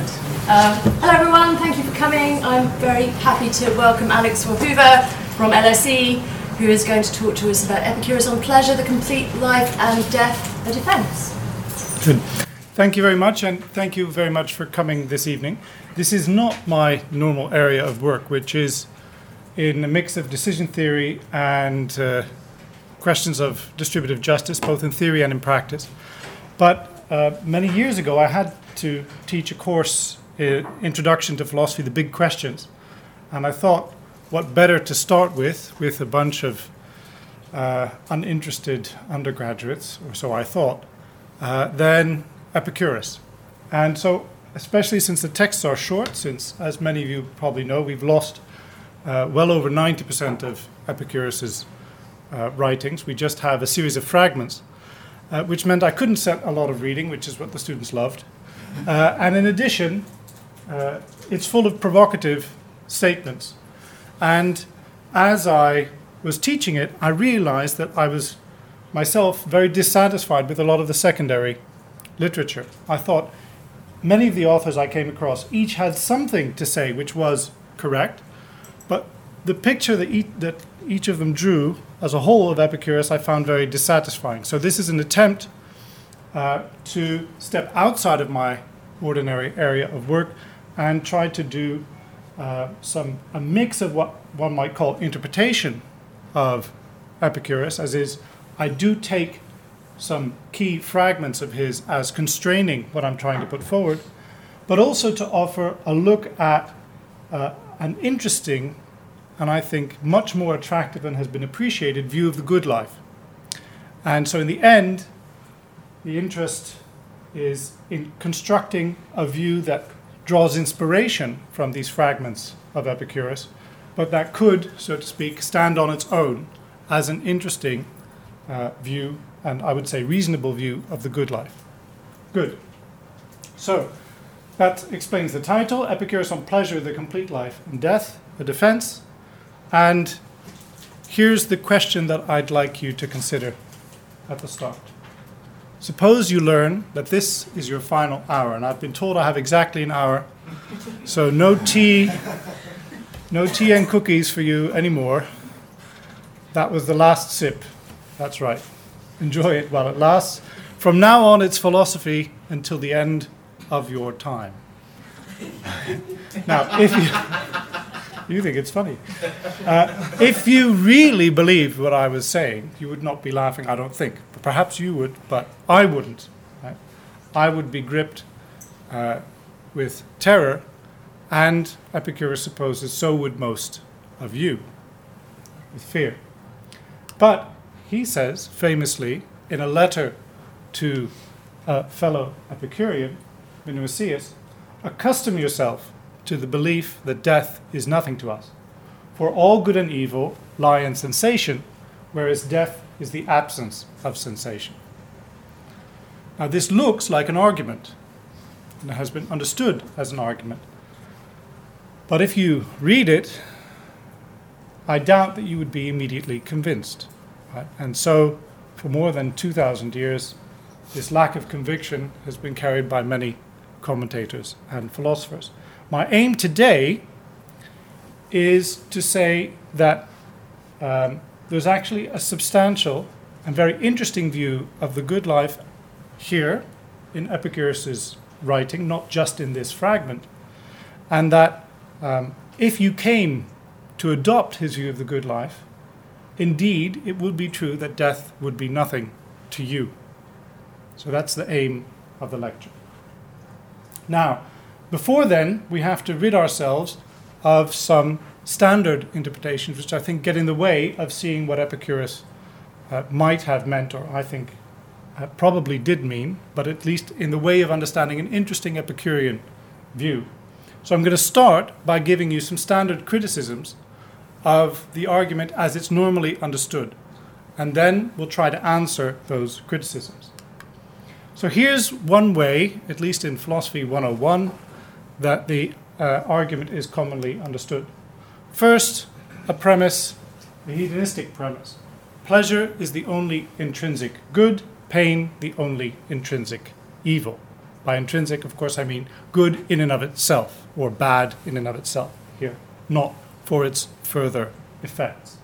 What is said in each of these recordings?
Excellent. Uh, hello, everyone. Thank you for coming. I'm very happy to welcome Alex Voorhoeve from LSE, who is going to talk to us about Epicurus on pleasure, the complete life, and death, a defense. Good. Thank you very much, and thank you very much for coming this evening. This is not my normal area of work, which is in a mix of decision theory and uh, questions of distributive justice, both in theory and in practice. But uh, many years ago, I had to teach a course, uh, Introduction to Philosophy, the Big Questions. And I thought, what better to start with, with a bunch of uh, uninterested undergraduates, or so I thought, uh, than Epicurus. And so, especially since the texts are short, since, as many of you probably know, we've lost uh, well over 90% of Epicurus's uh, writings. We just have a series of fragments, uh, which meant I couldn't set a lot of reading, which is what the students loved. Uh, and in addition, uh, it's full of provocative statements. And as I was teaching it, I realized that I was myself very dissatisfied with a lot of the secondary literature. I thought many of the authors I came across each had something to say which was correct, but the picture that that each of them drew as a whole of Epicurus I found very dissatisfying. So, this is an attempt uh, to step outside of my ordinary area of work and try to do uh, some a mix of what one might call interpretation of Epicurus, as is, I do take some key fragments of his as constraining what I'm trying to put forward, but also to offer a look at uh, an interesting and I think much more attractive and has been appreciated view of the good life. And so, in the end, the interest is in constructing a view that draws inspiration from these fragments of Epicurus, but that could, so to speak, stand on its own as an interesting uh, view, and I would say reasonable view of the good life. Good. So, that explains the title Epicurus on Pleasure, the Complete Life and Death, a defense. And here's the question that I'd like you to consider at the start. Suppose you learn that this is your final hour, and I've been told I have exactly an hour, so no tea, no tea and cookies for you anymore. That was the last sip. That's right. Enjoy it while it lasts. From now on, it's philosophy until the end of your time. now, if you. You think it's funny. Uh, if you really believed what I was saying, you would not be laughing, I don't think. Perhaps you would, but I wouldn't. Right? I would be gripped uh, with terror, and Epicurus supposes so would most of you, with fear. But he says, famously, in a letter to a fellow Epicurean, Menoeceus, accustom yourself to the belief that death is nothing to us. For all good and evil lie in sensation, whereas death is the absence of sensation. Now, this looks like an argument, and has been understood as an argument. But if you read it, I doubt that you would be immediately convinced. Right? And so, for more than 2,000 years, this lack of conviction has been carried by many commentators and philosophers. My aim today is to say that um, there's actually a substantial and very interesting view of the good life here in Epicurus's writing, not just in this fragment, and that um, if you came to adopt his view of the good life, indeed it would be true that death would be nothing to you. So that's the aim of the lecture. Now, before then, we have to rid ourselves of some standard interpretations, which I think get in the way of seeing what Epicurus uh, might have meant, or I think uh, probably did mean, but at least in the way of understanding an interesting Epicurean view. So I'm going to start by giving you some standard criticisms of the argument as it's normally understood, and then we'll try to answer those criticisms. So here's one way, at least in Philosophy 101, that the uh, argument is commonly understood. First, a premise, a hedonistic premise. Pleasure is the only intrinsic good, pain the only intrinsic evil, By intrinsic, of course, I mean good in and of itself, or bad in and of itself here, not for its further effects.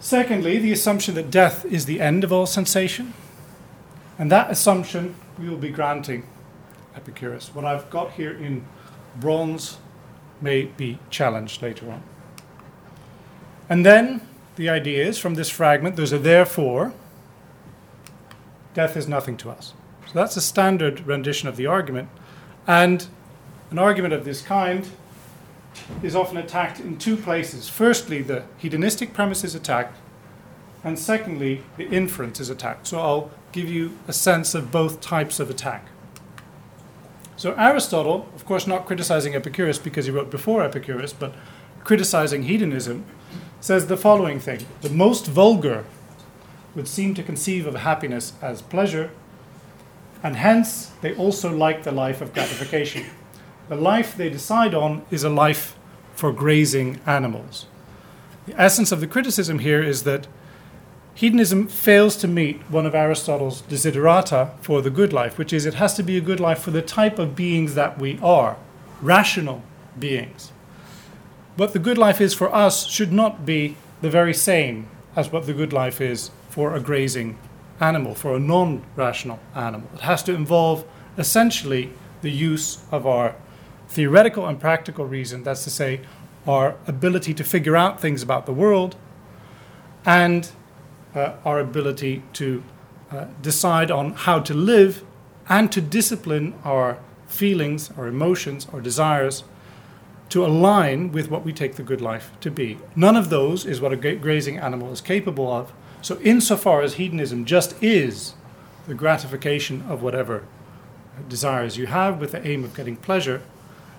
Secondly, the assumption that death is the end of all sensation. And that assumption we will be granting Epicurus. What I've got here in bronze may be challenged later on. And then the idea is from this fragment, there's a therefore, death is nothing to us. So that's a standard rendition of the argument. And an argument of this kind is often attacked in two places. Firstly, the hedonistic premise is attacked, and secondly, the inference is attacked. So I'll give you a sense of both types of attack. So Aristotle, of course, not criticizing Epicurus because he wrote before Epicurus, but criticizing hedonism, says the following thing The most vulgar would seem to conceive of happiness as pleasure, and hence they also like the life of gratification. The life they decide on is a life for grazing animals. The essence of the criticism here is that hedonism fails to meet one of Aristotle's desiderata for the good life, which is it has to be a good life for the type of beings that we are, rational beings. What the good life is for us should not be the very same as what the good life is for a grazing animal, for a non rational animal. It has to involve essentially the use of our theoretical and practical reason, that's to say, our ability to figure out things about the world and uh, our ability to uh, decide on how to live and to discipline our feelings, our emotions, our desires to align with what we take the good life to be. None of those is what a grazing animal is capable of. So, insofar as hedonism just is the gratification of whatever desires you have with the aim of getting pleasure,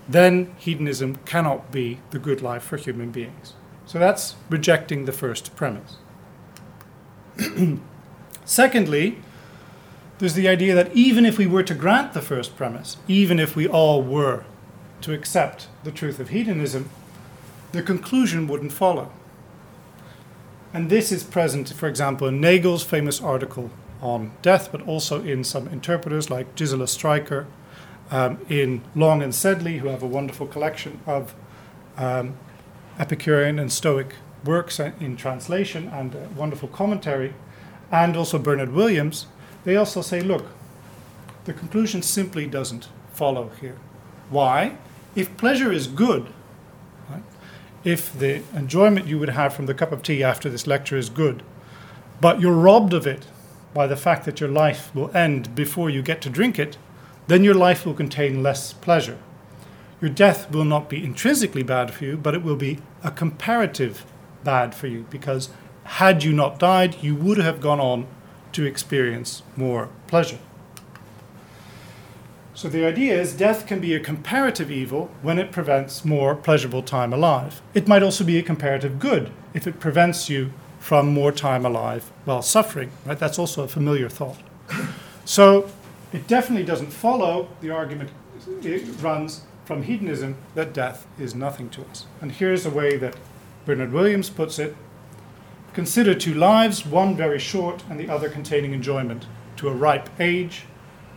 then hedonism cannot be the good life for human beings. So, that's rejecting the first premise. Secondly, there's the idea that even if we were to grant the first premise, even if we all were to accept the truth of hedonism, the conclusion wouldn't follow. And this is present, for example, in Nagel's famous article on death, but also in some interpreters like Gisela Striker, um, in Long and Sedley, who have a wonderful collection of um, Epicurean and Stoic works in translation and a wonderful commentary, and also Bernard Williams, they also say, look, the conclusion simply doesn't follow here. Why? If pleasure is good, right, if the enjoyment you would have from the cup of tea after this lecture is good, but you're robbed of it by the fact that your life will end before you get to drink it, then your life will contain less pleasure. Your death will not be intrinsically bad for you, but it will be a comparative bad for you because had you not died, you would have gone on to experience more pleasure. So the idea is death can be a comparative evil when it prevents more pleasurable time alive. It might also be a comparative good if it prevents you from more time alive while suffering, right? That's also a familiar thought. So it definitely doesn't follow the argument it runs from hedonism that death is nothing to us. And here's a way that Bernard Williams puts it Consider two lives, one very short and the other containing enjoyment to a ripe age.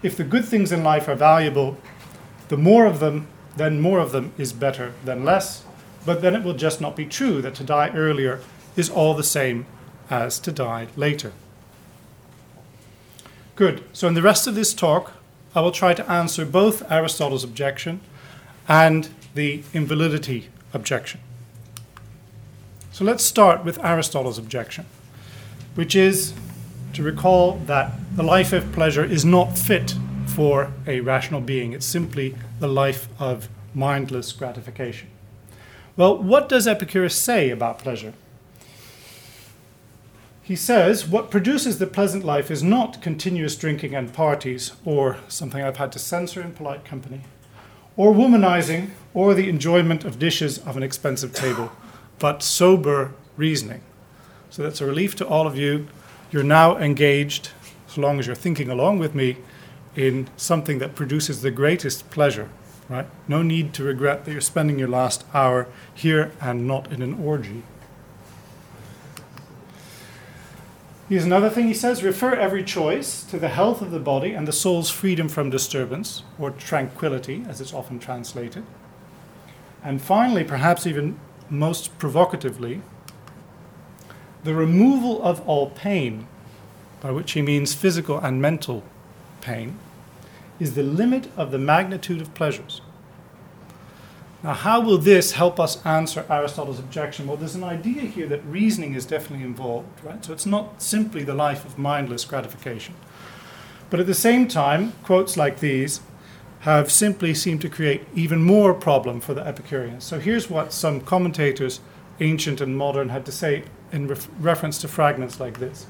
If the good things in life are valuable, the more of them, then more of them is better than less. But then it will just not be true that to die earlier is all the same as to die later. Good. So, in the rest of this talk, I will try to answer both Aristotle's objection and the invalidity objection. So let's start with Aristotle's objection, which is to recall that the life of pleasure is not fit for a rational being. It's simply the life of mindless gratification. Well, what does Epicurus say about pleasure? He says, What produces the pleasant life is not continuous drinking and parties, or something I've had to censor in polite company, or womanizing, or the enjoyment of dishes of an expensive table but sober reasoning. So that's a relief to all of you. You're now engaged, as long as you're thinking along with me, in something that produces the greatest pleasure, right? No need to regret that you're spending your last hour here and not in an orgy. Here's another thing he says refer every choice to the health of the body and the soul's freedom from disturbance, or tranquility, as it's often translated. And finally, perhaps even most provocatively, the removal of all pain, by which he means physical and mental pain, is the limit of the magnitude of pleasures. Now, how will this help us answer Aristotle's objection? Well, there's an idea here that reasoning is definitely involved, right? So it's not simply the life of mindless gratification. But at the same time, quotes like these have simply seemed to create even more problem for the Epicureans. So here's what some commentators, ancient and modern, had to say in ref- reference to fragments like this.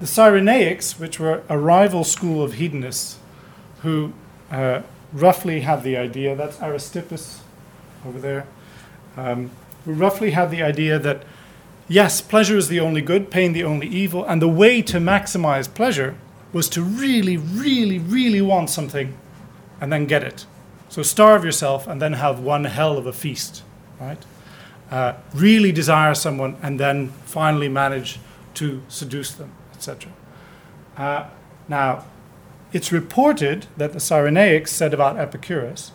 The Cyrenaics, which were a rival school of hedonists who uh, roughly had the idea, that's Aristippus over there, um, who roughly had the idea that yes, pleasure is the only good, pain the only evil, and the way to maximize pleasure was to really, really, really want something and then get it. So starve yourself and then have one hell of a feast, right? Uh, really desire someone and then finally manage to seduce them, etc. Uh, now, it's reported that the Cyrenaics said about Epicurus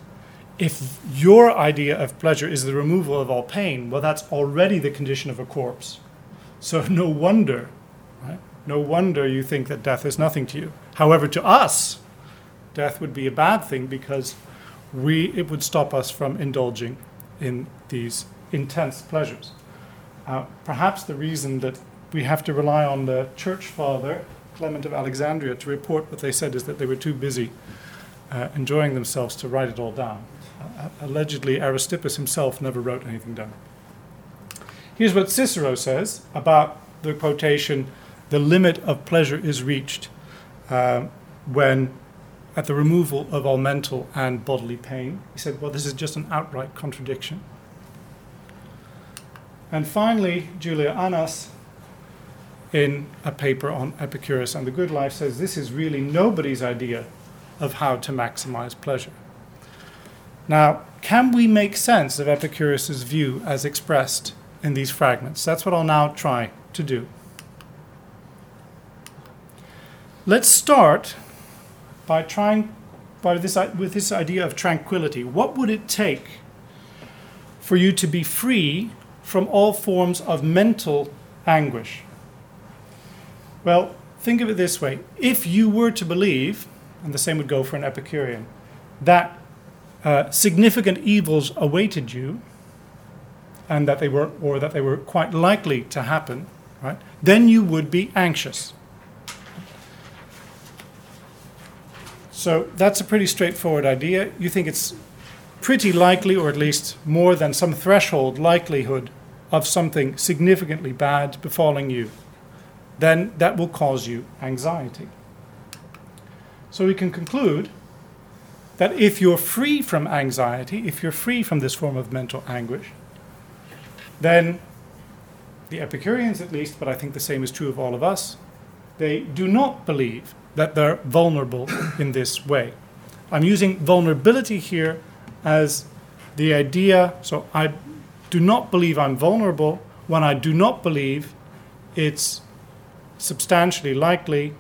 if your idea of pleasure is the removal of all pain, well, that's already the condition of a corpse. So no wonder, right? No wonder you think that death is nothing to you. However, to us, death would be a bad thing because we, it would stop us from indulging in these intense pleasures. Uh, perhaps the reason that we have to rely on the church father Clement of Alexandria to report what they said is that they were too busy uh, enjoying themselves to write it all down. Uh, allegedly, Aristippus himself never wrote anything down. Here's what Cicero says about the quotation the limit of pleasure is reached uh, when at the removal of all mental and bodily pain. He said, well, this is just an outright contradiction. And finally, Julia Annas in a paper on Epicurus and the good life says this is really nobody's idea of how to maximize pleasure. Now, can we make sense of Epicurus's view as expressed in these fragments? That's what I'll now try to do. Let's start by trying by this, with this idea of tranquility. What would it take for you to be free from all forms of mental anguish? Well, think of it this way if you were to believe, and the same would go for an Epicurean, that uh, significant evils awaited you, and that they were, or that they were quite likely to happen, right? Then you would be anxious. So that's a pretty straightforward idea. You think it's pretty likely, or at least more than some threshold likelihood of something significantly bad befalling you then that will cause you anxiety. So we can conclude that if you're free from anxiety, if you're free from this form of mental anguish, then the Epicureans at least, but I think the same is true of all of us, they do not believe that they're vulnerable in this way. I'm using vulnerability here as the idea, so I do not believe I'm vulnerable when I do not believe it's substantially likely,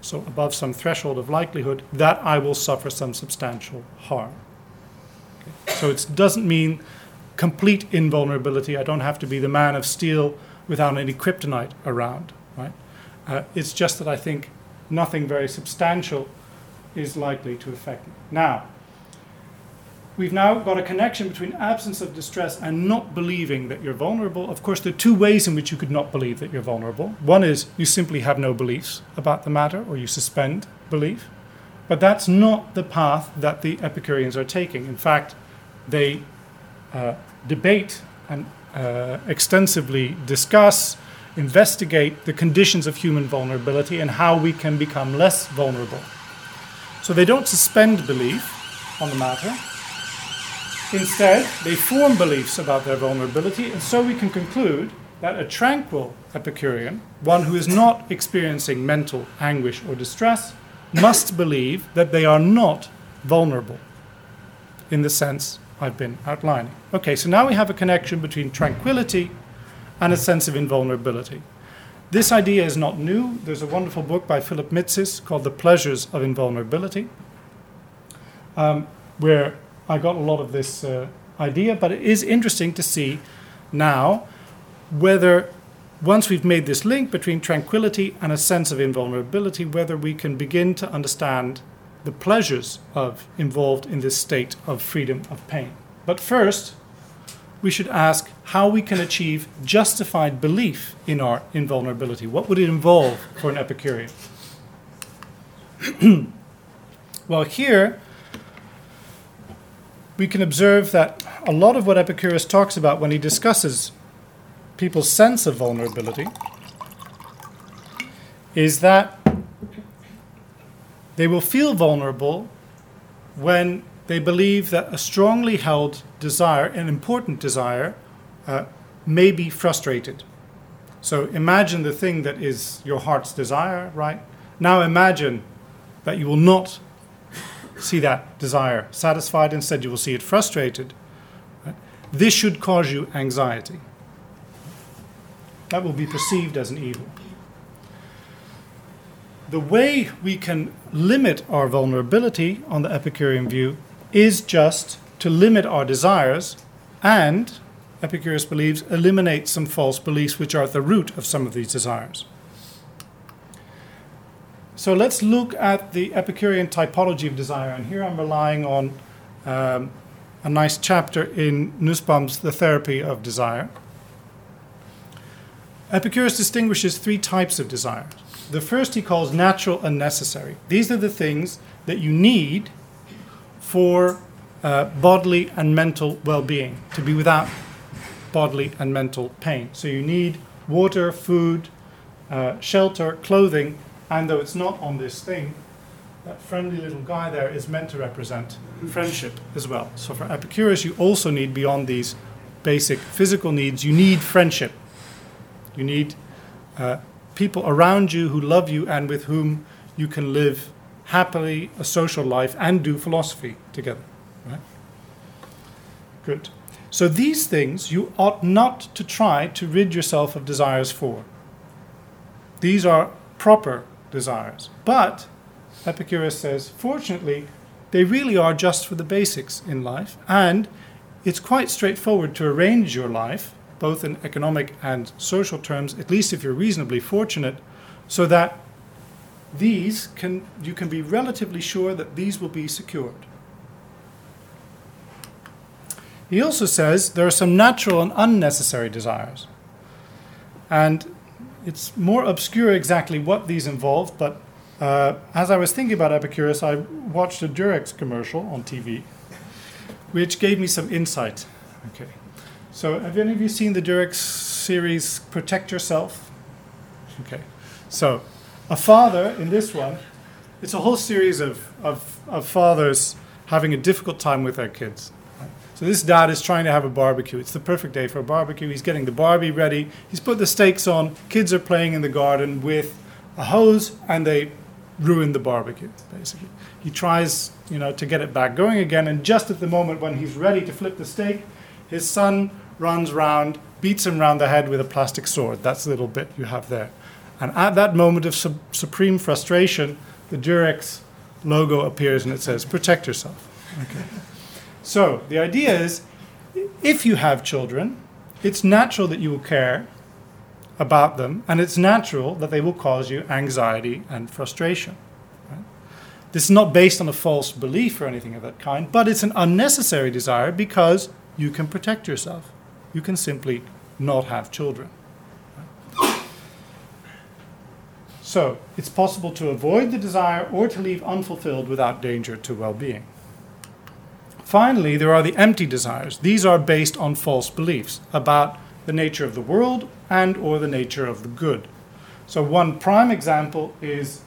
so above some threshold of likelihood, that I will suffer some substantial harm. Okay. So it doesn't mean complete invulnerability. I don't have to be the man of steel without any kryptonite around, right? Uh, it's just that I think nothing very substantial is likely to affect me. Now, we've now got a connection between absence of distress and not believing that you're vulnerable. Of course, there are two ways in which you could not believe that you're vulnerable. One is you simply have no beliefs about the matter, or you suspend belief. But that's not the path that the Epicureans are taking. In fact, they uh, debate and uh, extensively discuss, investigate the conditions of human vulnerability and how we can become less vulnerable. So they don't suspend belief on the matter, Instead, they form beliefs about their vulnerability, and so we can conclude that a tranquil Epicurean, one who is not experiencing mental anguish or distress, must believe that they are not vulnerable in the sense I've been outlining. Okay, so now we have a connection between tranquility and a sense of invulnerability. This idea is not new. There's a wonderful book by Philip Mitsis called The Pleasures of Invulnerability, um, where I got a lot of this uh, idea, but it is interesting to see now whether once we've made this link between tranquility and a sense of invulnerability, whether we can begin to understand the pleasures of involved in this state of freedom of pain. But first, we should ask how we can achieve justified belief in our invulnerability. What would it involve for an Epicurean? well, here we can observe that a lot of what Epicurus talks about when he discusses people's sense of vulnerability is that they will feel vulnerable when they believe that a strongly held desire, an important desire, uh, may be frustrated. So imagine the thing that is your heart's desire, right? Now imagine that you will not see that desire satisfied, instead, you will see it frustrated. Right? This should cause you anxiety. That will be perceived as an evil. The way we can limit our vulnerability on the Epicurean view is just to limit our desires and, Epicurus believes, eliminate some false beliefs which are at the root of some of these desires. So let's look at the Epicurean typology of desire, and here I'm relying on um, a nice chapter in Nussbaum's The Therapy of Desire. Epicurus distinguishes three types of desire. The first he calls natural and necessary. These are the things that you need for uh, bodily and mental well being, to be without bodily and mental pain. So you need water, food, uh, shelter, clothing, and though it's not on this thing, that friendly little guy there is meant to represent friendship as well. So for Epicurus, you also need, beyond these basic physical needs, you need friendship. You need uh, people around you who love you and with whom you can live happily a social life and do philosophy together. Right? Good. So these things you ought not to try to rid yourself of desires for. These are proper desires. But, Epicurus says, fortunately, they really are just for the basics in life, and it's quite straightforward to arrange your life, both in economic and social terms, at least if you're reasonably fortunate, so that these can you can be relatively sure that these will be secured. He also says there are some natural and unnecessary desires. And it's more obscure exactly what these involve, but uh, as I was thinking about Epicurus, I watched a Durex commercial on TV, which gave me some insight. Okay. So, have any of you seen the Durex series Protect Yourself? Okay. So, a father in this one, it's a whole series of, of, of fathers having a difficult time with their kids. So this dad is trying to have a barbecue. It's the perfect day for a barbecue. He's getting the Barbie ready. He's put the steaks on. Kids are playing in the garden with a hose, and they ruin the barbecue. Basically, he tries, you know, to get it back going again. And just at the moment when he's ready to flip the steak, his son runs round, beats him round the head with a plastic sword. That's the little bit you have there. And at that moment of su- supreme frustration, the Durex logo appears and it says, "Protect yourself." Okay. So the idea is if you have children, it's natural that you will care about them, and it's natural that they will cause you anxiety and frustration. This is not based on a false belief or anything of that kind, but it's an unnecessary desire because you can protect yourself. You can simply not have children. So, it's possible to avoid the desire or to leave unfulfilled without danger to well being. Finally, there are the empty desires. These are based on false beliefs about the nature of the world and or the nature of the good. So one prime example is,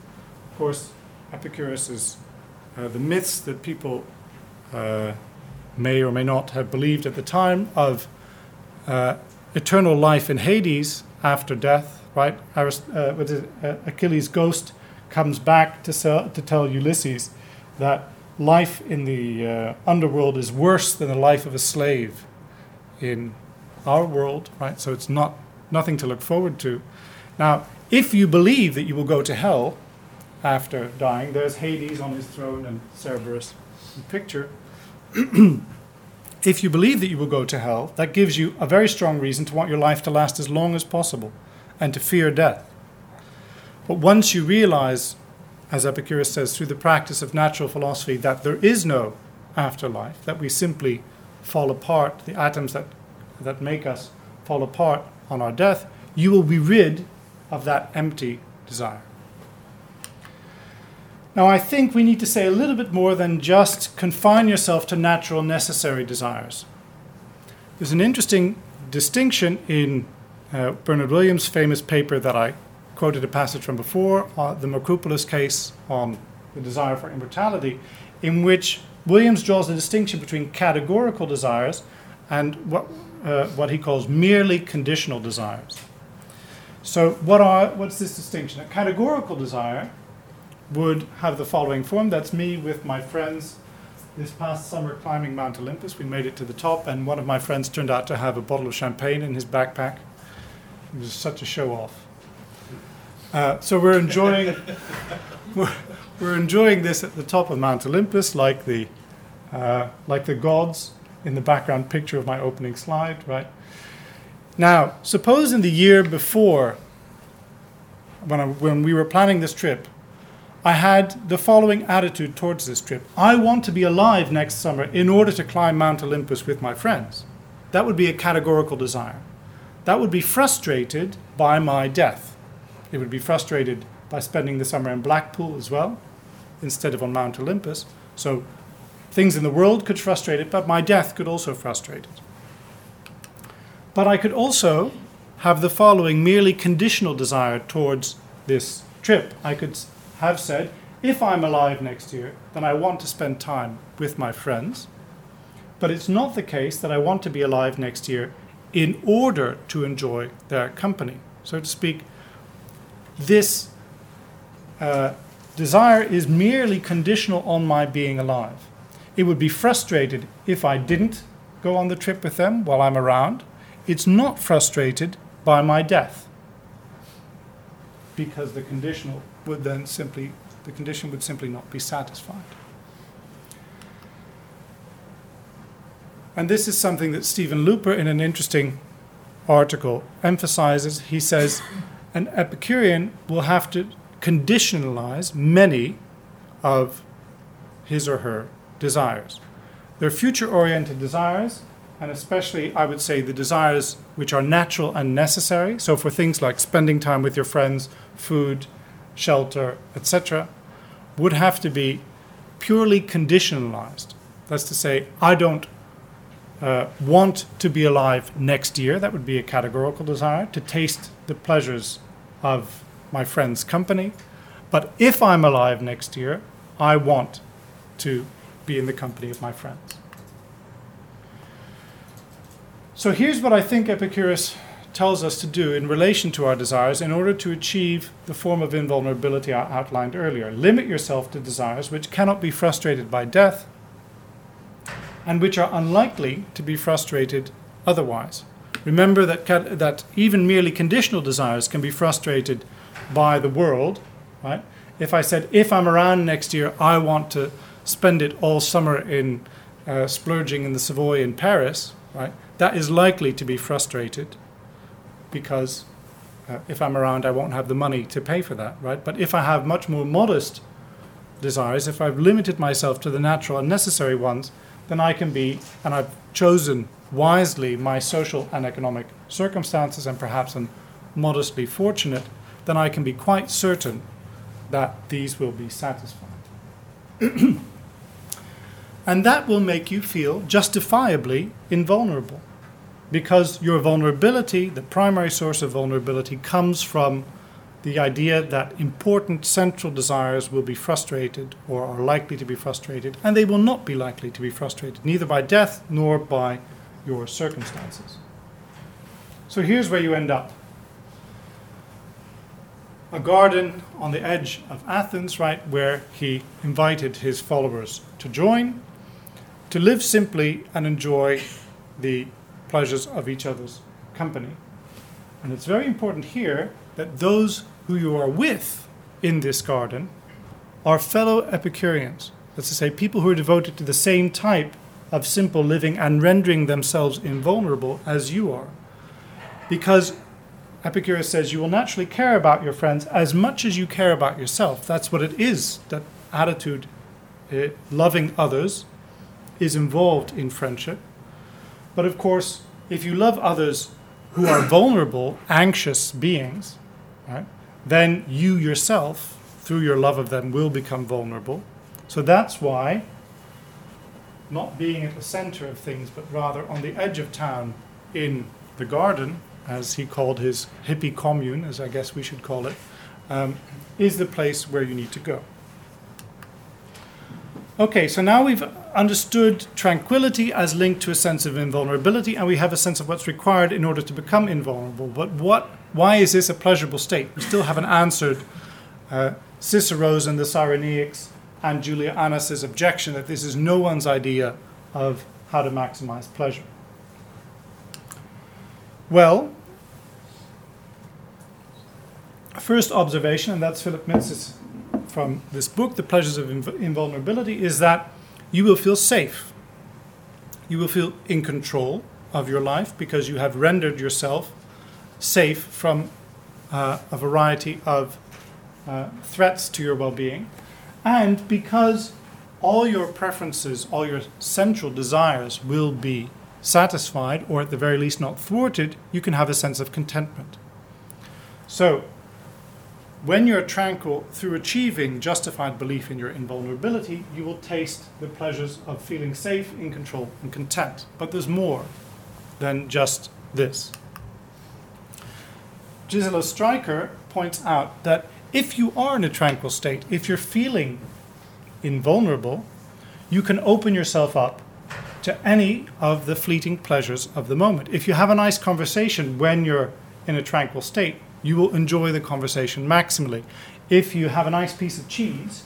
of course, Epicurus's uh, the myths that people uh, may or may not have believed at the time of uh, eternal life in Hades after death. Right, Arist- uh, uh, Achilles' ghost comes back to, sell, to tell Ulysses that life in the uh, underworld is worse than the life of a slave in our world, right? So it's not nothing to look forward to. Now, if you believe that you will go to hell after dying, there's Hades on his throne and Cerberus in picture. if you believe that you will go to hell, that gives you a very strong reason to want your life to last as long as possible and to fear death. But once you realize, as Epicurus says, through the practice of natural philosophy, that there is no afterlife, that we simply fall apart, the atoms that, that make us fall apart on our death, you will be rid of that empty desire. Now, I think we need to say a little bit more than just confine yourself to natural necessary desires. There's an interesting distinction in uh, Bernard Williams' famous paper that I quoted a passage from before, uh, the Makropulos case on the desire for immortality, in which Williams draws a distinction between categorical desires and what, uh, what he calls merely conditional desires. So, what are, what's this distinction? A categorical desire would have the following form that's me with my friends this past summer climbing Mount Olympus. We made it to the top, and one of my friends turned out to have a bottle of champagne in his backpack. It was such a show off. Uh, so we're enjoying we're, we're, enjoying this at the top of Mount Olympus, like the uh, like the gods in the background picture of my opening slide, right? Now, suppose in the year before, when, I, when we were planning this trip, I had the following attitude towards this trip I want to be alive next summer in order to climb Mount Olympus with my friends. That would be a categorical desire. That would be frustrated by my death. It would be frustrated by spending the summer in Blackpool as well, instead of on Mount Olympus. So things in the world could frustrate it, but my death could also frustrate it. But I could also have the following merely conditional desire towards this trip. I could have said, if I'm alive next year, then I want to spend time with my friends. But it's not the case that I want to be alive next year in order to enjoy their company. So to speak, this uh, desire is merely conditional on my being alive. It would be frustrated if I didn't go on the trip with them while I'm around, it's not frustrated by my death because the conditional would then simply the condition would simply not be satisfied. And this is something that Steven Luper, in an interesting article, emphasizes. He says an Epicurean will have to conditionalize many of his or her desires. They're future oriented desires and especially I would say the desires which are natural and necessary. So for things like spending time with your friends, food, shelter, etc., would have to be purely conditionalized. That's to say, I don't uh, want to be alive next year. That would be a categorical desire to taste the pleasures of my friend's company. But if I'm alive next year, I want to be in the company of my friends. So here's what I think Epicurus tells us to do in relation to our desires in order to achieve the form of invulnerability I outlined earlier. Limit yourself to desires which cannot be frustrated by death and which are unlikely to be frustrated otherwise. Remember that, that even merely conditional desires can be frustrated by the world, right? If I said, if I'm around next year, I want to spend it all summer in uh, splurging in the Savoy in Paris, right? that is likely to be frustrated because uh, if I'm around, I won't have the money to pay for that, right? But if I have much more modest desires, if I've limited myself to the natural and necessary ones, then I can be, and I've chosen wisely my social and economic circumstances, and perhaps am modestly fortunate, then I can be quite certain that these will be satisfied. and that will make you feel justifiably invulnerable because your vulnerability, the primary source of vulnerability, comes from the idea that important central desires will be frustrated or are likely to be frustrated, and they will not be likely to be frustrated, neither by death nor by your circumstances. So here's where you end up a garden on the edge of Athens, right, where he invited his followers to join, to live simply and enjoy the pleasures of each other's company. And it's very important here that those who you are with in this garden are fellow Epicureans. That's to say, people who are devoted to the same type of simple living and rendering themselves invulnerable as you are. Because Epicurus says you will naturally care about your friends as much as you care about yourself. That's what it is, that attitude, uh, loving others, is involved in friendship. But of course, if you love others who are vulnerable, anxious beings, right, then you yourself, through your love of them, will become vulnerable. So that's why, not being at the center of things, but rather on the edge of town in the garden, as he called his hippie commune, as I guess we should call it, um, is the place where you need to go. Okay, so now we've understood tranquility as linked to a sense of invulnerability, and we have a sense of what's required in order to become invulnerable. But what, why is this a pleasurable state? We still haven't answered uh, Cicero's and the Cyrenaics and Julia Annas's objection that this is no one's idea of how to maximize pleasure. Well, first observation, and that's Philip Mitsis from this book, The Pleasures of Invulnerability, is that you will feel safe. You will feel in control of your life because you have rendered yourself safe from uh, a variety of uh, threats to your well being. And because all your preferences, all your central desires will be satisfied, or at the very least not thwarted, you can have a sense of contentment. So, when you're tranquil through achieving justified belief in your invulnerability, you will taste the pleasures of feeling safe, in control, and content. But there's more than just this. Gisela Striker points out that if you are in a tranquil state, if you're feeling invulnerable, you can open yourself up to any of the fleeting pleasures of the moment. If you have a nice conversation when you're in a tranquil state, you will enjoy the conversation maximally. If you have a nice piece of cheese,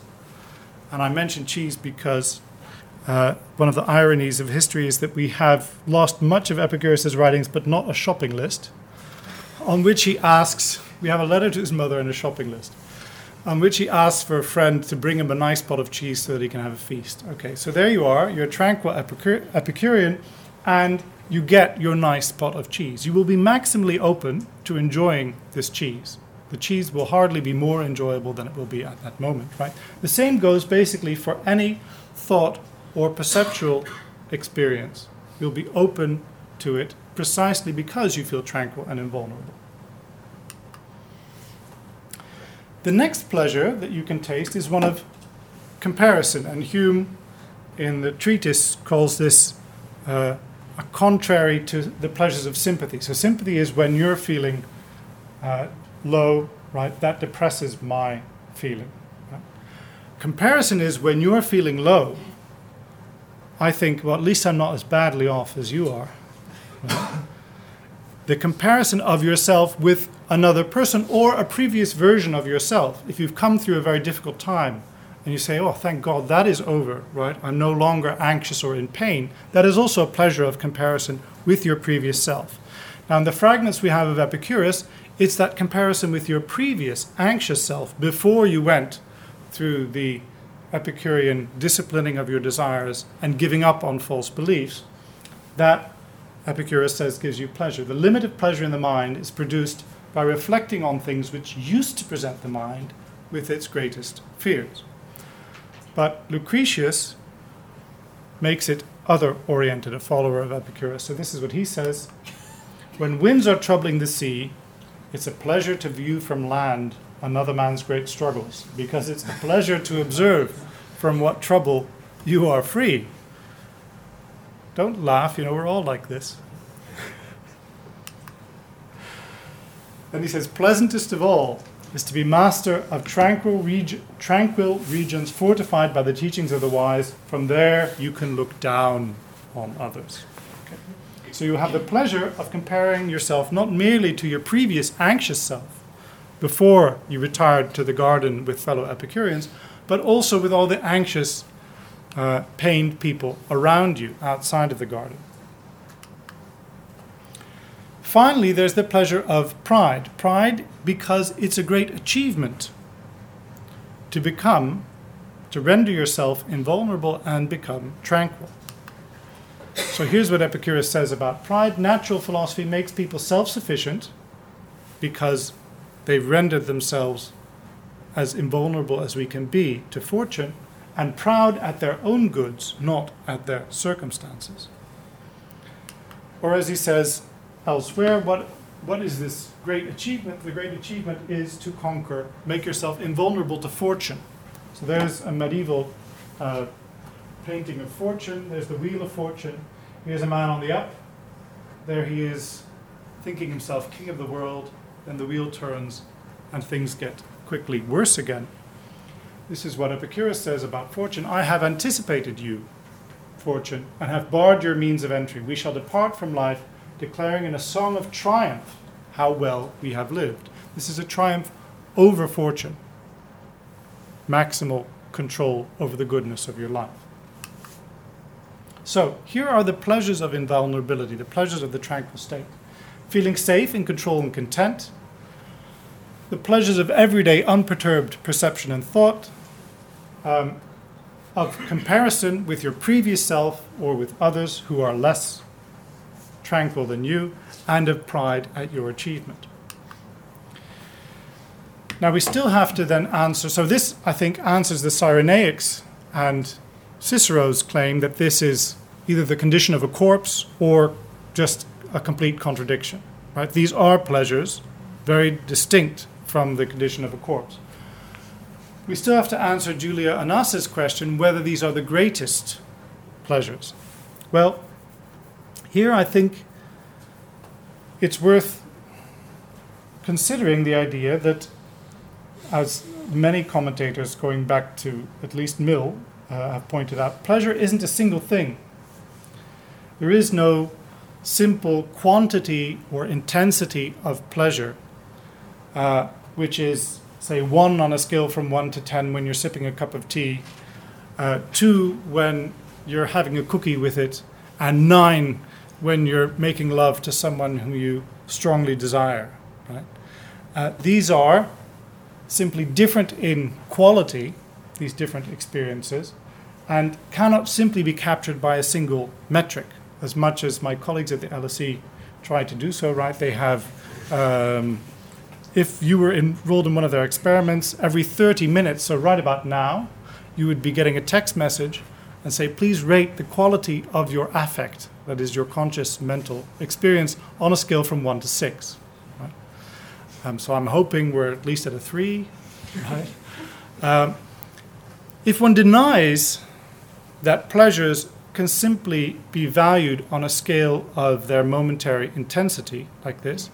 and I mention cheese because uh, one of the ironies of history is that we have lost much of Epicurus' writings, but not a shopping list, on which he asks, we have a letter to his mother and a shopping list, on which he asks for a friend to bring him a nice pot of cheese so that he can have a feast. Okay, so there you are, you're a tranquil Epicur- Epicurean, and you get your nice pot of cheese. You will be maximally open to enjoying this cheese. The cheese will hardly be more enjoyable than it will be at that moment, right? The same goes basically for any thought or perceptual experience. You'll be open to it precisely because you feel tranquil and invulnerable. The next pleasure that you can taste is one of comparison, and Hume in the treatise calls this uh, are contrary to the pleasures of sympathy. So, sympathy is when you're feeling uh, low, right? That depresses my feeling. Right? Comparison is when you're feeling low, I think, well, at least I'm not as badly off as you are. The comparison of yourself with another person or a previous version of yourself. If you've come through a very difficult time, and you say, oh, thank God, that is over, right? I'm no longer anxious or in pain. That is also a pleasure of comparison with your previous self. Now, in the fragments we have of Epicurus, it's that comparison with your previous anxious self before you went through the Epicurean disciplining of your desires and giving up on false beliefs that Epicurus says gives you pleasure. The limit of pleasure in the mind is produced by reflecting on things which used to present the mind with its greatest fears. But Lucretius makes it other oriented, a follower of Epicurus. So this is what he says When winds are troubling the sea, it's a pleasure to view from land another man's great struggles, because it's a pleasure to observe from what trouble you are free. Don't laugh, you know, we're all like this. and he says, pleasantest of all is to be master of tranquil, tranquil regions fortified by the teachings of the wise. From there, you can look down on others. Okay. So you have the pleasure of comparing yourself not merely to your previous anxious self before you retired to the garden with fellow Epicureans, but also with all the anxious, uh, pained people around you outside of the garden. Finally, there's the pleasure of pride. Pride because it's a great achievement to become, to render yourself invulnerable and become tranquil. So here's what Epicurus says about pride. Natural philosophy makes people self sufficient because they've rendered themselves as invulnerable as we can be to fortune and proud at their own goods, not at their circumstances. Or as he says elsewhere, what, what is this great achievement? The great achievement is to conquer, make yourself invulnerable to fortune. So there's a medieval uh, painting of fortune. There's the wheel of fortune. Here's a man on the up. There he is, thinking himself king of the world. Then the wheel turns and things get quickly worse again. This is what Epicurus says about fortune. I have anticipated you, fortune, and have barred your means of entry. We shall depart from life, declaring in a song of triumph how well we have lived. This is a triumph over fortune, maximal control over the goodness of your life. So, here are the pleasures of invulnerability, the pleasures of the tranquil state. Feeling safe, in control, and content. The pleasures of everyday unperturbed perception and thought. Um, of comparison with your previous self or with others who are less tranquil than you, and of pride at your achievement. Now, we still have to then answer. So, this, I think, answers the Cyrenaics and Cicero's claim that this is either the condition of a corpse or just a complete contradiction. Right? These are pleasures, very distinct from the condition of a corpse. We still have to answer Julia Annas's question whether these are the greatest pleasures. Well, here I think it's worth considering the idea that, as many commentators going back to at least Mill uh, have pointed out, pleasure isn't a single thing. There is no simple quantity or intensity of pleasure, uh, which is, say, one on a scale from one to ten when you're sipping a cup of tea, uh, two when you're having a cookie with it, and nine when you're making love to someone whom you strongly desire. Right? Uh, these are simply different in quality, these different experiences, and cannot simply be captured by a single metric. As much as my colleagues at the LSE try to do so, right? They have, um, if you were enrolled in one of their experiments, every 30 minutes, so right about now, you would be getting a text message and say, please rate the quality of your affect that is your conscious mental experience, on a scale from one to six. Right? Um, so I'm hoping we're at least at a three. Right? Um, if one denies that pleasures can simply be valued on a scale of their momentary intensity, like this,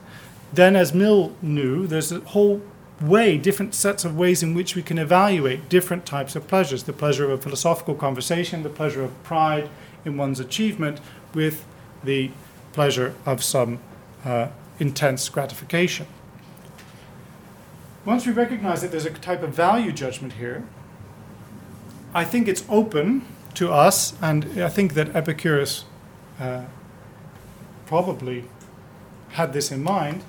then, as Mill knew, there's a whole way, different sets of ways in which we can evaluate different types of pleasures the pleasure of a philosophical conversation, the pleasure of pride in one's achievement, with the pleasure of some uh, intense gratification. Once we recognize that there's a type of value judgment here, I think it's open to us, and I think that Epicurus uh, probably had this in mind,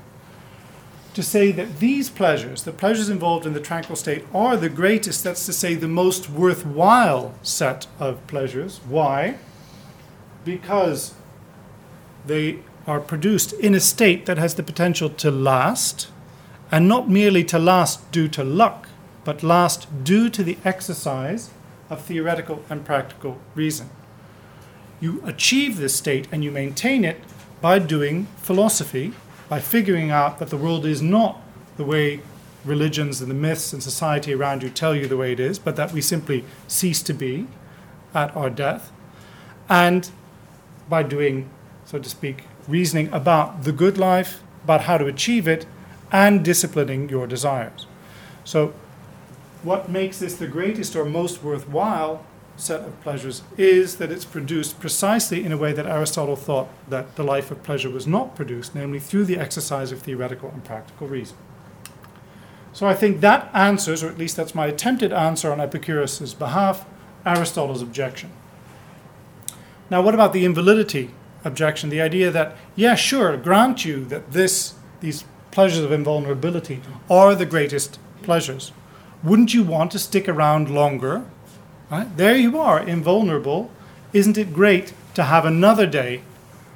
to say that these pleasures, the pleasures involved in the tranquil state, are the greatest, that's to say, the most worthwhile set of pleasures. Why? because they are produced in a state that has the potential to last, and not merely to last due to luck, but last due to the exercise of theoretical and practical reason. You achieve this state and you maintain it by doing philosophy, by figuring out that the world is not the way religions and the myths and society around you tell you the way it is, but that we simply cease to be at our death. And by doing, so to speak, reasoning about the good life, about how to achieve it, and disciplining your desires. So, what makes this the greatest or most worthwhile set of pleasures is that it's produced precisely in a way that Aristotle thought that the life of pleasure was not produced, namely through the exercise of theoretical and practical reason. So I think that answers, or at least that's my attempted answer on Epicurus's behalf, Aristotle's objection. Now, what about the invalidity objection, the idea that, yeah, sure, grant you that this, these pleasures of invulnerability are the greatest pleasures. Wouldn't you want to stick around longer? Right? There you are, invulnerable. Isn't it great to have another day,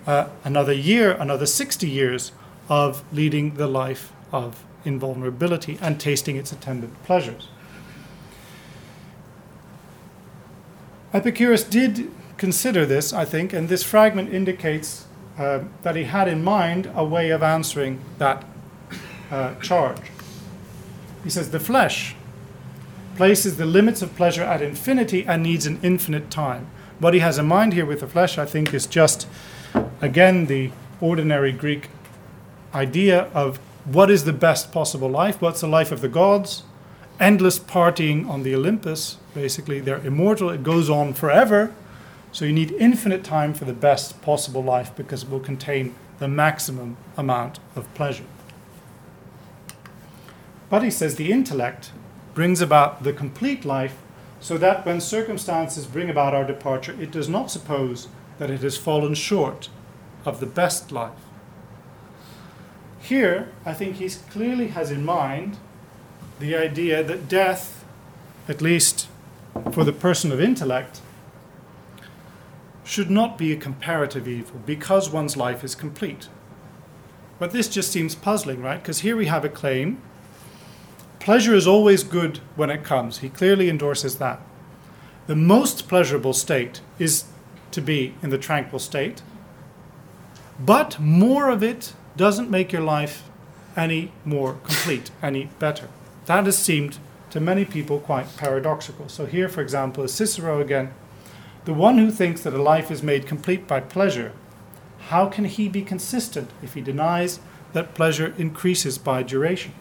uh, another year, another 60 years of leading the life of invulnerability and tasting its attendant pleasures? Epicurus did consider this, I think, and this fragment indicates uh, that he had in mind a way of answering that uh, charge. He says, The flesh places the limits of pleasure at infinity and needs an infinite time. What he has in mind here with the flesh, I think, is just, again, the ordinary Greek idea of what is the best possible life, what's the life of the gods, endless partying on the Olympus, basically, they're immortal, it goes on forever. So you need infinite time for the best possible life because it will contain the maximum amount of pleasure. But he says the intellect brings about the complete life so that when circumstances bring about our departure, it does not suppose that it has fallen short of the best life. Here, I think he clearly has in mind the idea that death, at least for the person of intellect, should not be a comparative evil because one's life is complete. But this just seems puzzling, right? Because here we have a claim pleasure is always good when it comes. He clearly endorses that. The most pleasurable state is to be in the tranquil state, but more of it doesn't make your life any more complete, any better. That has seemed to many people quite paradoxical. So, here, for example, is Cicero again the one who thinks that a life is made complete by pleasure, how can he be consistent if he denies that pleasure increases by duration?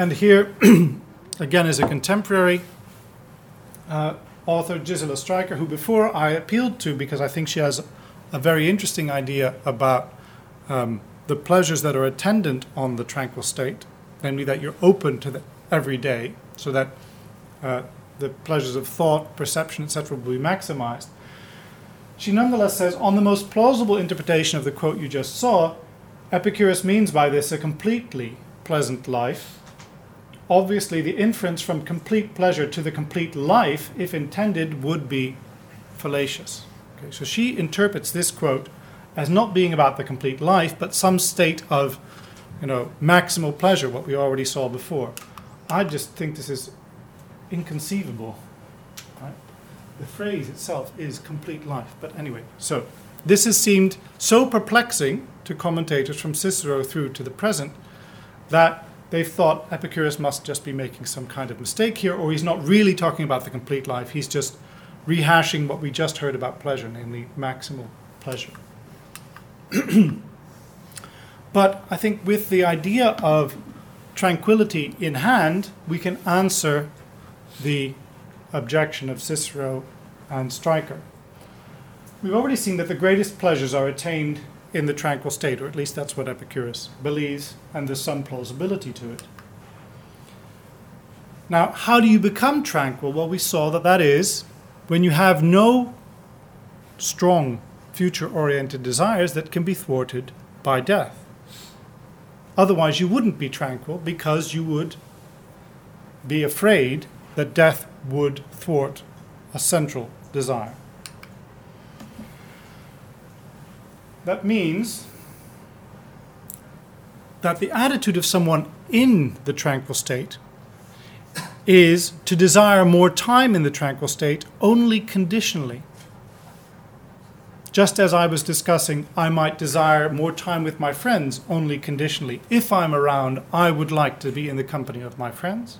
And here, again, is a contemporary uh, author, Gisela Striker, who before I appealed to because I think she has a very interesting idea about um, the pleasures that are attendant on the tranquil state, namely that you're open to the every day so that uh, the pleasures of thought, perception, etc., will be maximized. She nonetheless says, on the most plausible interpretation of the quote you just saw, Epicurus means by this a completely pleasant life. Obviously, the inference from complete pleasure to the complete life, if intended, would be fallacious. Okay, so she interprets this quote as not being about the complete life, but some state of, you know, maximal pleasure, what we already saw before. I just think this is inconceivable. The phrase itself is complete life. But anyway, so this has seemed so perplexing to commentators from Cicero through to the present that they've thought Epicurus must just be making some kind of mistake here, or he's not really talking about the complete life. He's just rehashing what we just heard about pleasure, namely maximal pleasure. but I think with the idea of tranquility in hand, we can answer the objection of Cicero and Striker. We've already seen that the greatest pleasures are attained in the tranquil state, or at least that's what Epicurus believes, and there's some plausibility to it. Now, how do you become tranquil? Well, we saw that that is when you have no strong future oriented desires that can be thwarted by death. Otherwise, you wouldn't be tranquil because you would be afraid that death would thwart a central desire. That means that the attitude of someone in the tranquil state is to desire more time in the tranquil state only conditionally. Just as I was discussing, I might desire more time with my friends only conditionally. If I'm around, I would like to be in the company of my friends.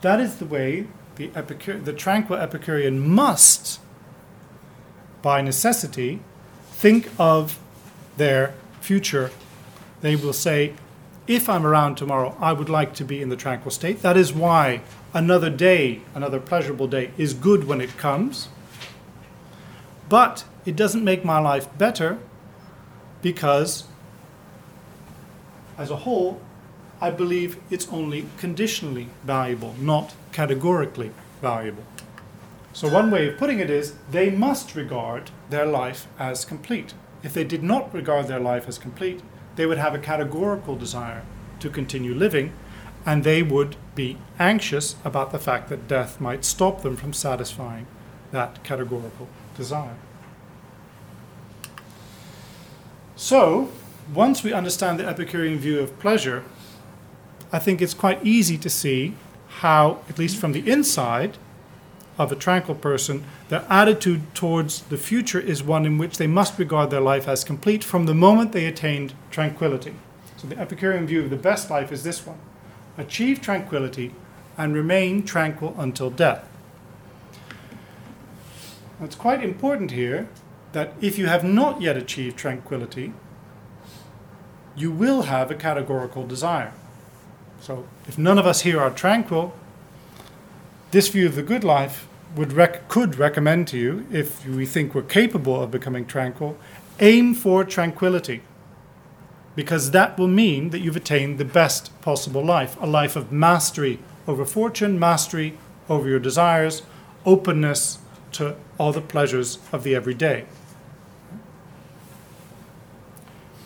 That is the way the, Epicure- the tranquil Epicurean must, by necessity, think of their future. They will say, if I'm around tomorrow, I would like to be in the tranquil state. That is why another day, another pleasurable day, is good when it comes. But it doesn't make my life better because, as a whole, I believe it's only conditionally valuable, not categorically valuable. So, one way of putting it is they must regard their life as complete. If they did not regard their life as complete, they would have a categorical desire to continue living, and they would be anxious about the fact that death might stop them from satisfying that categorical desire. So, once we understand the Epicurean view of pleasure, I think it's quite easy to see how, at least from the inside of a tranquil person, their attitude towards the future is one in which they must regard their life as complete from the moment they attained tranquility. So, the Epicurean view of the best life is this one achieve tranquility and remain tranquil until death. It's quite important here that if you have not yet achieved tranquility, you will have a categorical desire. So, if none of us here are tranquil, this view of the good life would rec- could recommend to you, if we think we're capable of becoming tranquil, aim for tranquility. Because that will mean that you've attained the best possible life a life of mastery over fortune, mastery over your desires, openness to all the pleasures of the everyday.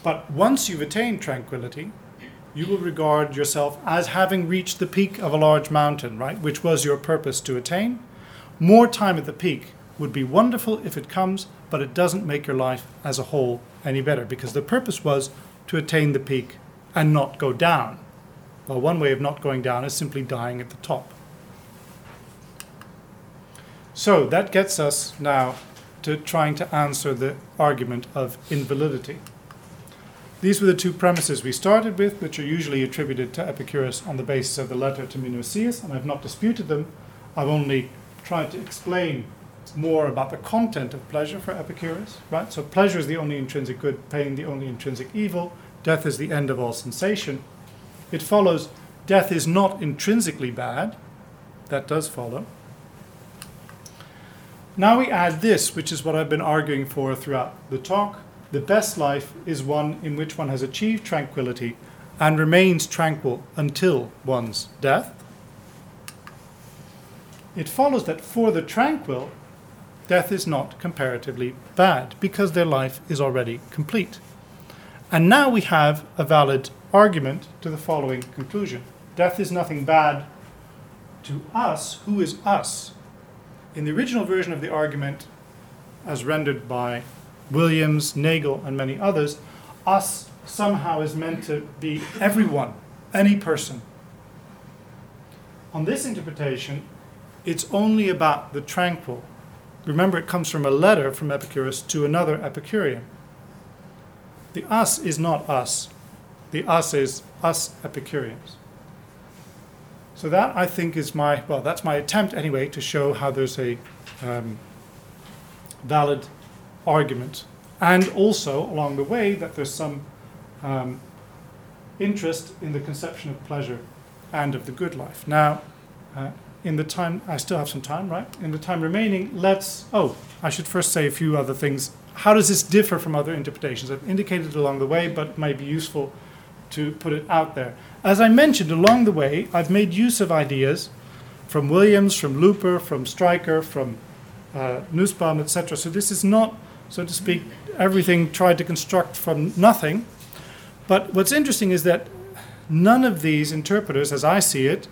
But once you've attained tranquility, you will regard yourself as having reached the peak of a large mountain, right, which was your purpose to attain. More time at the peak would be wonderful if it comes, but it doesn't make your life as a whole any better because the purpose was to attain the peak and not go down. Well, one way of not going down is simply dying at the top. So that gets us now to trying to answer the argument of invalidity. These were the two premises we started with, which are usually attributed to Epicurus on the basis of the letter to Menoeceus, and I've not disputed them. I've only tried to explain more about the content of pleasure for Epicurus, right? So pleasure is the only intrinsic good, pain the only intrinsic evil, death is the end of all sensation. It follows death is not intrinsically bad. That does follow. Now we add this, which is what I've been arguing for throughout the talk. The best life is one in which one has achieved tranquility and remains tranquil until one's death. It follows that for the tranquil, death is not comparatively bad because their life is already complete. And now we have a valid argument to the following conclusion Death is nothing bad to us. Who is us? In the original version of the argument, as rendered by Williams, Nagel, and many others, us somehow is meant to be everyone, any person. On this interpretation, it's only about the tranquil. Remember, it comes from a letter from Epicurus to another Epicurean. The us is not us, the us is us Epicureans. So that I think is my well, that's my attempt anyway to show how there's a um, valid argument, and also along the way that there's some um, interest in the conception of pleasure and of the good life. Now, uh, in the time I still have some time, right? In the time remaining, let's. Oh, I should first say a few other things. How does this differ from other interpretations? I've indicated it along the way, but it might be useful to put it out there. As I mentioned along the way, I've made use of ideas from Williams, from Luper, from Striker, from uh, Nussbaum, etc. So this is not, so to speak, everything tried to construct from nothing. But what's interesting is that none of these interpreters, as I see it,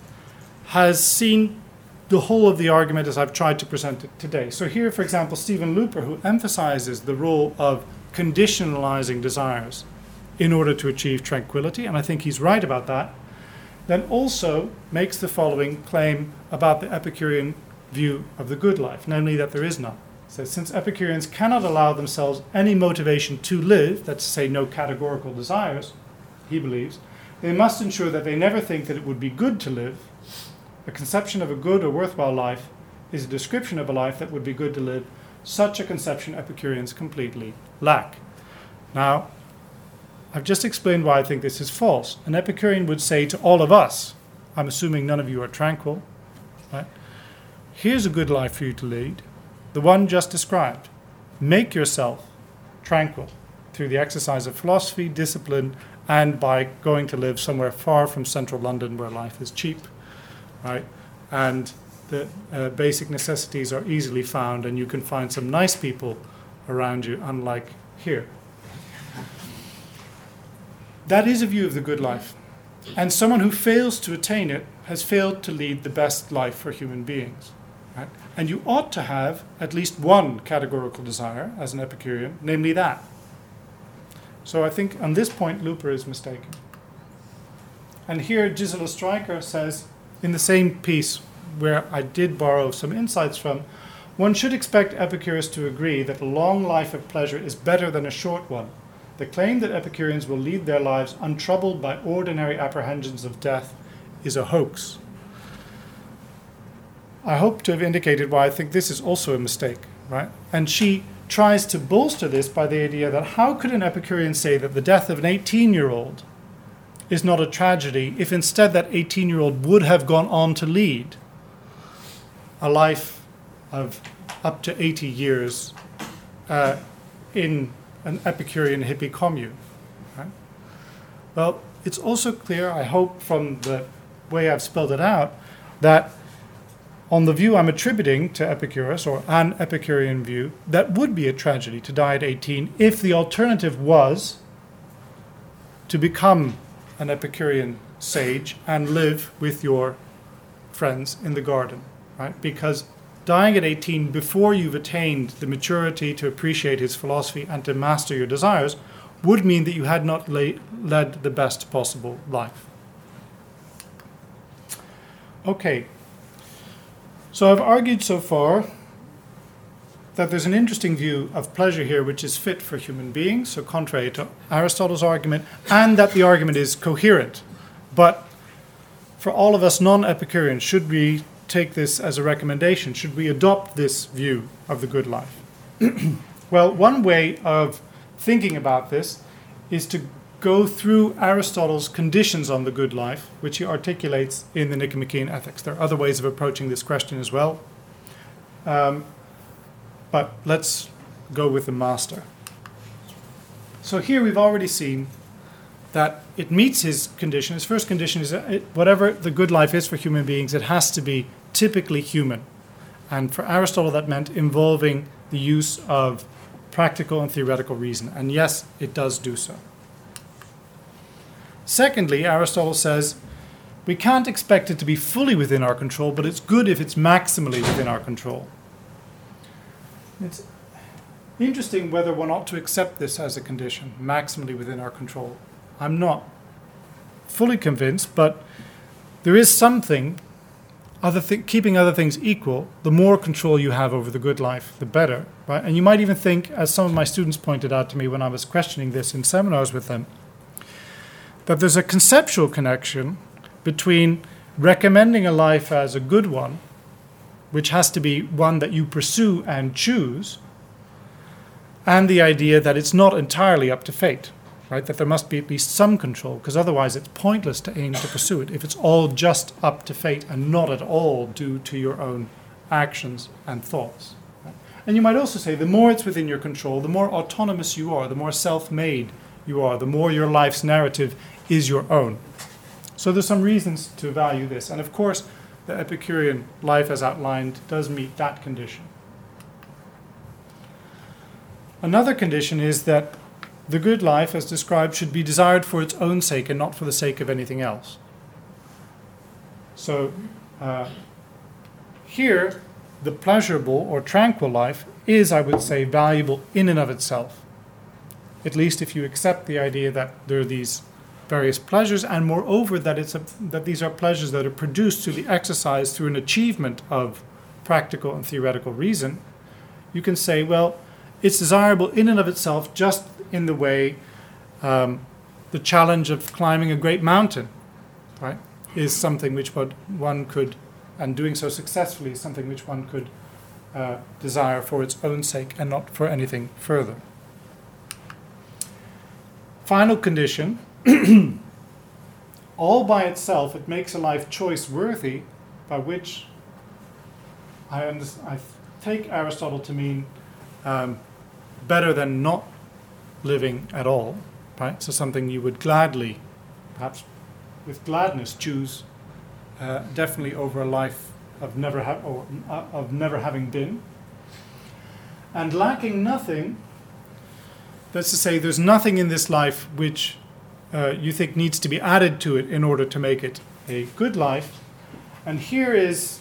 has seen the whole of the argument as I've tried to present it today. So here, for example, Steven Luper, who emphasizes the role of conditionalizing desires in order to achieve tranquility, and I think he's right about that, then also makes the following claim about the Epicurean view of the good life, namely that there is none. So, since Epicureans cannot allow themselves any motivation to live, that's to say, no categorical desires, he believes, they must ensure that they never think that it would be good to live. A conception of a good or worthwhile life is a description of a life that would be good to live. Such a conception Epicureans completely lack. Now, I've just explained why I think this is false. An Epicurean would say to all of us, I'm assuming none of you are tranquil, right? Here's a good life for you to lead, the one just described. Make yourself tranquil through the exercise of philosophy, discipline, and by going to live somewhere far from central London where life is cheap, right? And the uh, basic necessities are easily found and you can find some nice people around you, unlike here. That is a view of the good life. And someone who fails to attain it has failed to lead the best life for human beings. Right? And you ought to have at least one categorical desire as an Epicurean, namely that. So I think on this point, Luper is mistaken. And here, Gisela Striker says, in the same piece where I did borrow some insights from, one should expect Epicurus to agree that a long life of pleasure is better than a short one. The claim that Epicureans will lead their lives untroubled by ordinary apprehensions of death is a hoax. I hope to have indicated why I think this is also a mistake, right? And she tries to bolster this by the idea that how could an Epicurean say that the death of an 18 year old is not a tragedy if instead that 18 year old would have gone on to lead a life of up to 80 years uh, in an Epicurean hippie commune? Right? Well, it's also clear, I hope, from the way I've spelled it out, that on the view I'm attributing to Epicurus, or an Epicurean view, that would be a tragedy to die at 18 if the alternative was to become an Epicurean sage and live with your friends in the garden, right? Because dying at 18 before you've attained the maturity to appreciate his philosophy and to master your desires would mean that you had not led the best possible life. Okay, so I've argued so far that there's an interesting view of pleasure here which is fit for human beings, so contrary to Aristotle's argument, and that the argument is coherent. But for all of us non Epicureans, should we take this as a recommendation? Should we adopt this view of the good life? well, one way of thinking about this is to go through Aristotle's conditions on the good life, which he articulates in the Nicomachean Ethics. There are other ways of approaching this question as well. Um, but let's go with the master. So here we've already seen that it meets his condition. His first condition is that it, whatever the good life is for human beings, it has to be typically human. And for Aristotle, that meant involving the use of practical and theoretical reason. And yes, it does do so. Secondly, Aristotle says we can't expect it to be fully within our control, but it's good if it's maximally within our control. It's interesting whether one ought to accept this as a condition, maximally within our control. I'm not fully convinced, but there is something, other th- keeping other things equal, the more control you have over the good life, the better. Right? And you might even think, as some of my students pointed out to me when I was questioning this in seminars with them, that there's a conceptual connection between recommending a life as a good one, which has to be one that you pursue and choose, and the idea that it's not entirely up to fate, right? That there must be at least some control, because otherwise it's pointless to aim to pursue it if it's all just up to fate and not at all due to your own actions and thoughts. And you might also say the more it's within your control, the more autonomous you are, the more self made you are, the more your life's narrative is your own. So there's some reasons to value this. And of course, the Epicurean life as outlined does meet that condition. Another condition is that the good life, as described, should be desired for its own sake and not for the sake of anything else. So uh, here, the pleasurable or tranquil life is, I would say, valuable in and of itself. At least if you accept the idea that there are these various pleasures, and moreover that it's a, that these are pleasures that are produced through the exercise through an achievement of practical and theoretical reason, you can say, well, it's desirable in and of itself, just in the way um, the challenge of climbing a great mountain, right, is something which one could, and doing so successfully, is something which one could uh, desire for its own sake and not for anything further. Final condition all by itself, it makes a life choice worthy, by which I, I take Aristotle to mean um, better than not living at all, right? So something you would gladly, perhaps with gladness, choose uh, definitely over a life of never, ha- or, uh, of never having been. And lacking nothing, that's to say, there's nothing in this life which uh, you think needs to be added to it in order to make it a good life. And here is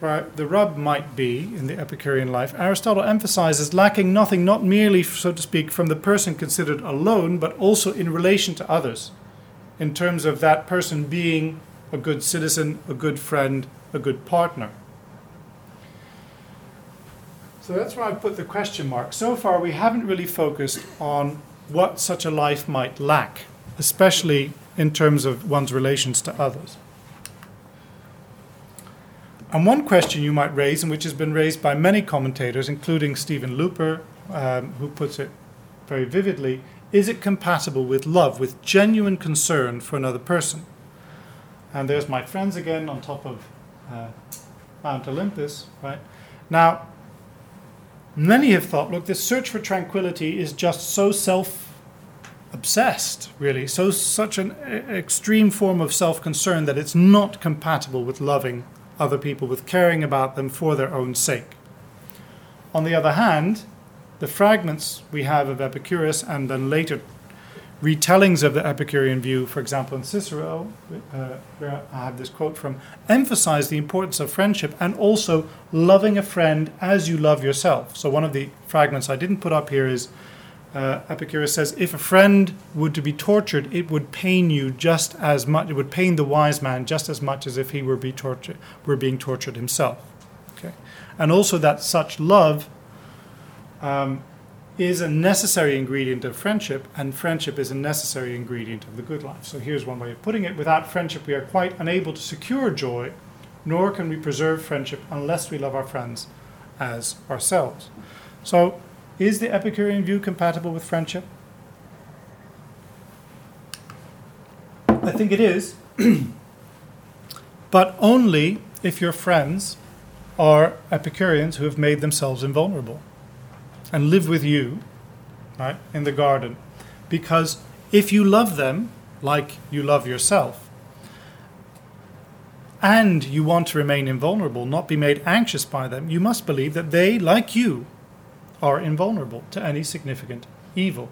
where the rub might be in the Epicurean life. Aristotle emphasizes lacking nothing, not merely, so to speak, from the person considered alone, but also in relation to others, in terms of that person being a good citizen, a good friend, a good partner. So that's where I put the question mark. So far, we haven't really focused on what such a life might lack, especially in terms of one's relations to others. And one question you might raise, and which has been raised by many commentators, including Steven Luper, um, who puts it very vividly, is it compatible with love, with genuine concern for another person? And there's my friends again on top of uh, Mount Olympus, right? Now, many have thought, look, this search for tranquility is just so self obsessed, really, so such an extreme form of self concern that it's not compatible with loving other people, with caring about them for their own sake. On the other hand, the fragments we have of Epicurus and then later retellings of the Epicurean view, for example, in Cicero, uh, where I have this quote from, emphasize the importance of friendship and also loving a friend as you love yourself. So, one of the fragments I didn't put up here is uh, Epicurus says, if a friend were to be tortured, it would pain you just as much. It would pain the wise man just as much as if he were, be tortured, were being tortured himself. Okay, and also that such love um, is a necessary ingredient of friendship, and friendship is a necessary ingredient of the good life. So here's one way of putting it: without friendship, we are quite unable to secure joy, nor can we preserve friendship unless we love our friends as ourselves. So is the Epicurean view compatible with friendship? I think it is, but only if your friends are Epicureans who have made themselves invulnerable and live with you, right, in the garden. Because if you love them like you love yourself, and you want to remain invulnerable, not be made anxious by them, you must believe that they, like you, are invulnerable to any significant evil.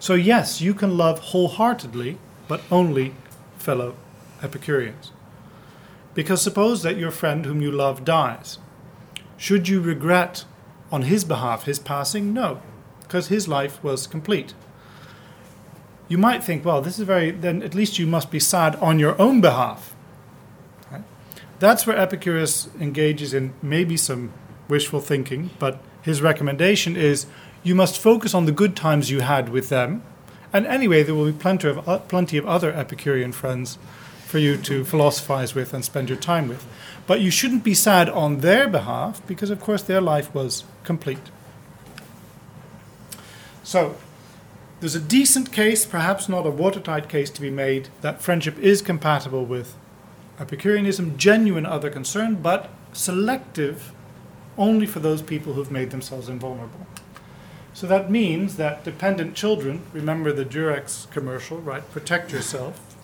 So, yes, you can love wholeheartedly, but only fellow Epicureans. Because suppose that your friend whom you love dies. Should you regret on his behalf his passing? No, because his life was complete. You might think, well, this is very, then at least you must be sad on your own behalf. Right? That's where Epicurus engages in maybe some wishful thinking, but his recommendation is you must focus on the good times you had with them. And anyway, there will be plenty of, uh, plenty of other Epicurean friends for you to philosophize with and spend your time with. But you shouldn't be sad on their behalf because, of course, their life was complete. So, there's a decent case, perhaps not a watertight case, to be made that friendship is compatible with Epicureanism, genuine other concern, but selective only for those people who've made themselves invulnerable. So that means that dependent children, remember the Durex commercial, right? Protect yourself,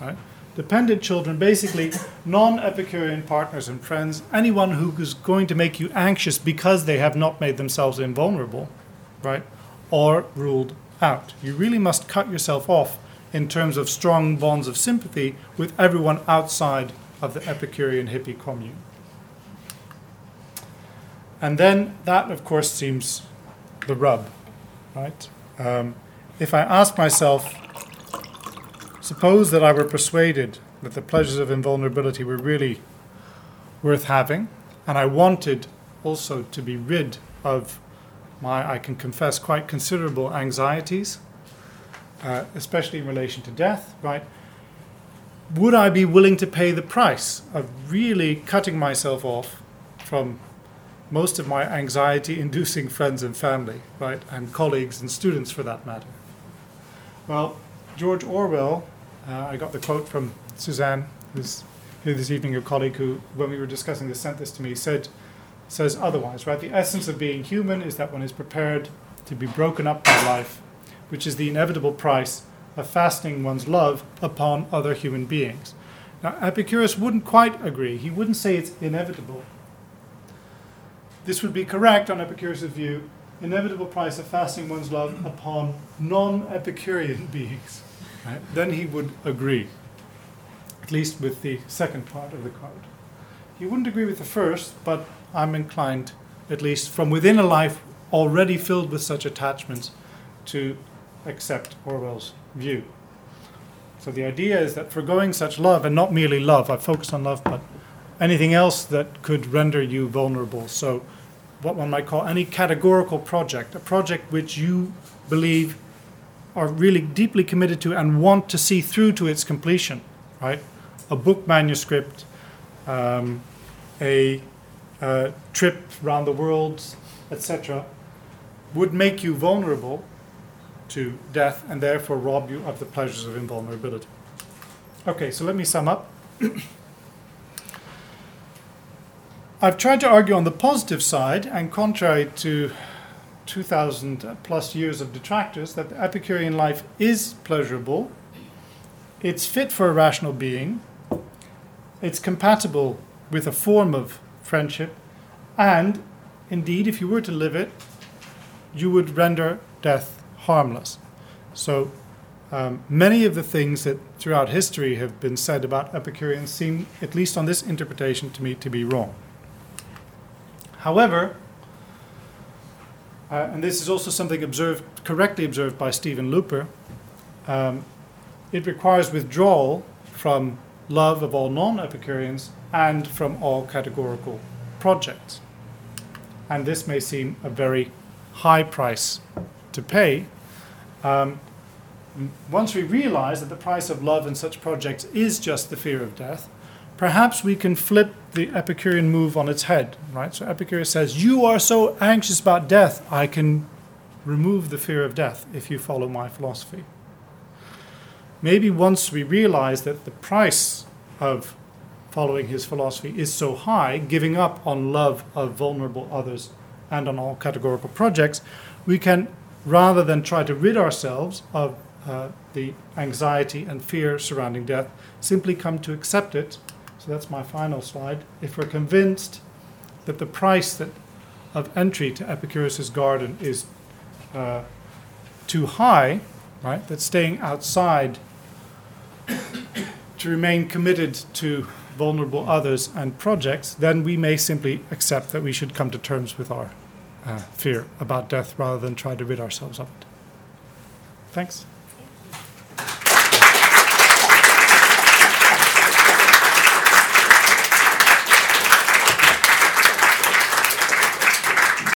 right? Dependent children, basically non Epicurean partners and friends, anyone who is going to make you anxious because they have not made themselves invulnerable, right? Or ruled out. You really must cut yourself off in terms of strong bonds of sympathy with everyone outside of the Epicurean hippie commune. And then that, of course, seems the rub, right? Um, if I ask myself, suppose that I were persuaded that the pleasures of invulnerability were really worth having, and I wanted also to be rid of my, I can confess, quite considerable anxieties, uh, especially in relation to death, right? Would I be willing to pay the price of really cutting myself off from most of my anxiety inducing friends and family, right, and colleagues and students for that matter. Well, George Orwell, uh, I got the quote from Suzanne, who's here this evening, a colleague who, when we were discussing this, sent this to me, said, says otherwise, right? The essence of being human is that one is prepared to be broken up by life, which is the inevitable price of fastening one's love upon other human beings. Now, Epicurus wouldn't quite agree. He wouldn't say it's inevitable. This would be correct on Epicurus' view inevitable price of fasting one's love upon non Epicurean beings. Right? Then he would agree, at least with the second part of the quote. He wouldn't agree with the first, but I'm inclined, at least from within a life already filled with such attachments, to accept Orwell's view. So the idea is that foregoing such love, and not merely love, I focus on love, but anything else that could render you vulnerable. So, what one might call any categorical project, a project which you believe are really deeply committed to and want to see through to its completion, right? A book manuscript, um, a, a trip around the world, etc., would make you vulnerable to death and therefore rob you of the pleasures of invulnerability. Okay, so let me sum up. I've tried to argue on the positive side, and contrary to 2,000 plus years of detractors, that the Epicurean life is pleasurable, it's fit for a rational being, it's compatible with a form of friendship, and indeed, if you were to live it, you would render death harmless. So, um, many of the things that throughout history have been said about Epicureans seem, at least on this interpretation, to me to be wrong. However, uh, and this is also something observed, correctly observed by Steven Luper, um, it requires withdrawal from love of all non Epicureans and from all categorical projects. And this may seem a very high price to pay. Um, once we realize that the price of love in such projects is just the fear of death, perhaps we can flip the Epicurean move on its head, right? So Epicurus says, You are so anxious about death, I can remove the fear of death if you follow my philosophy. Maybe once we realize that the price of following his philosophy is so high, giving up on love of vulnerable others and on all categorical projects, we can, rather than try to rid ourselves of uh, the anxiety and fear surrounding death, simply come to accept it so that's my final slide. If we're convinced that the price that, of entry to Epicurus's garden is uh, too high, right, that staying outside to remain committed to vulnerable others and projects, then we may simply accept that we should come to terms with our uh, fear about death rather than try to rid ourselves of it. Thanks.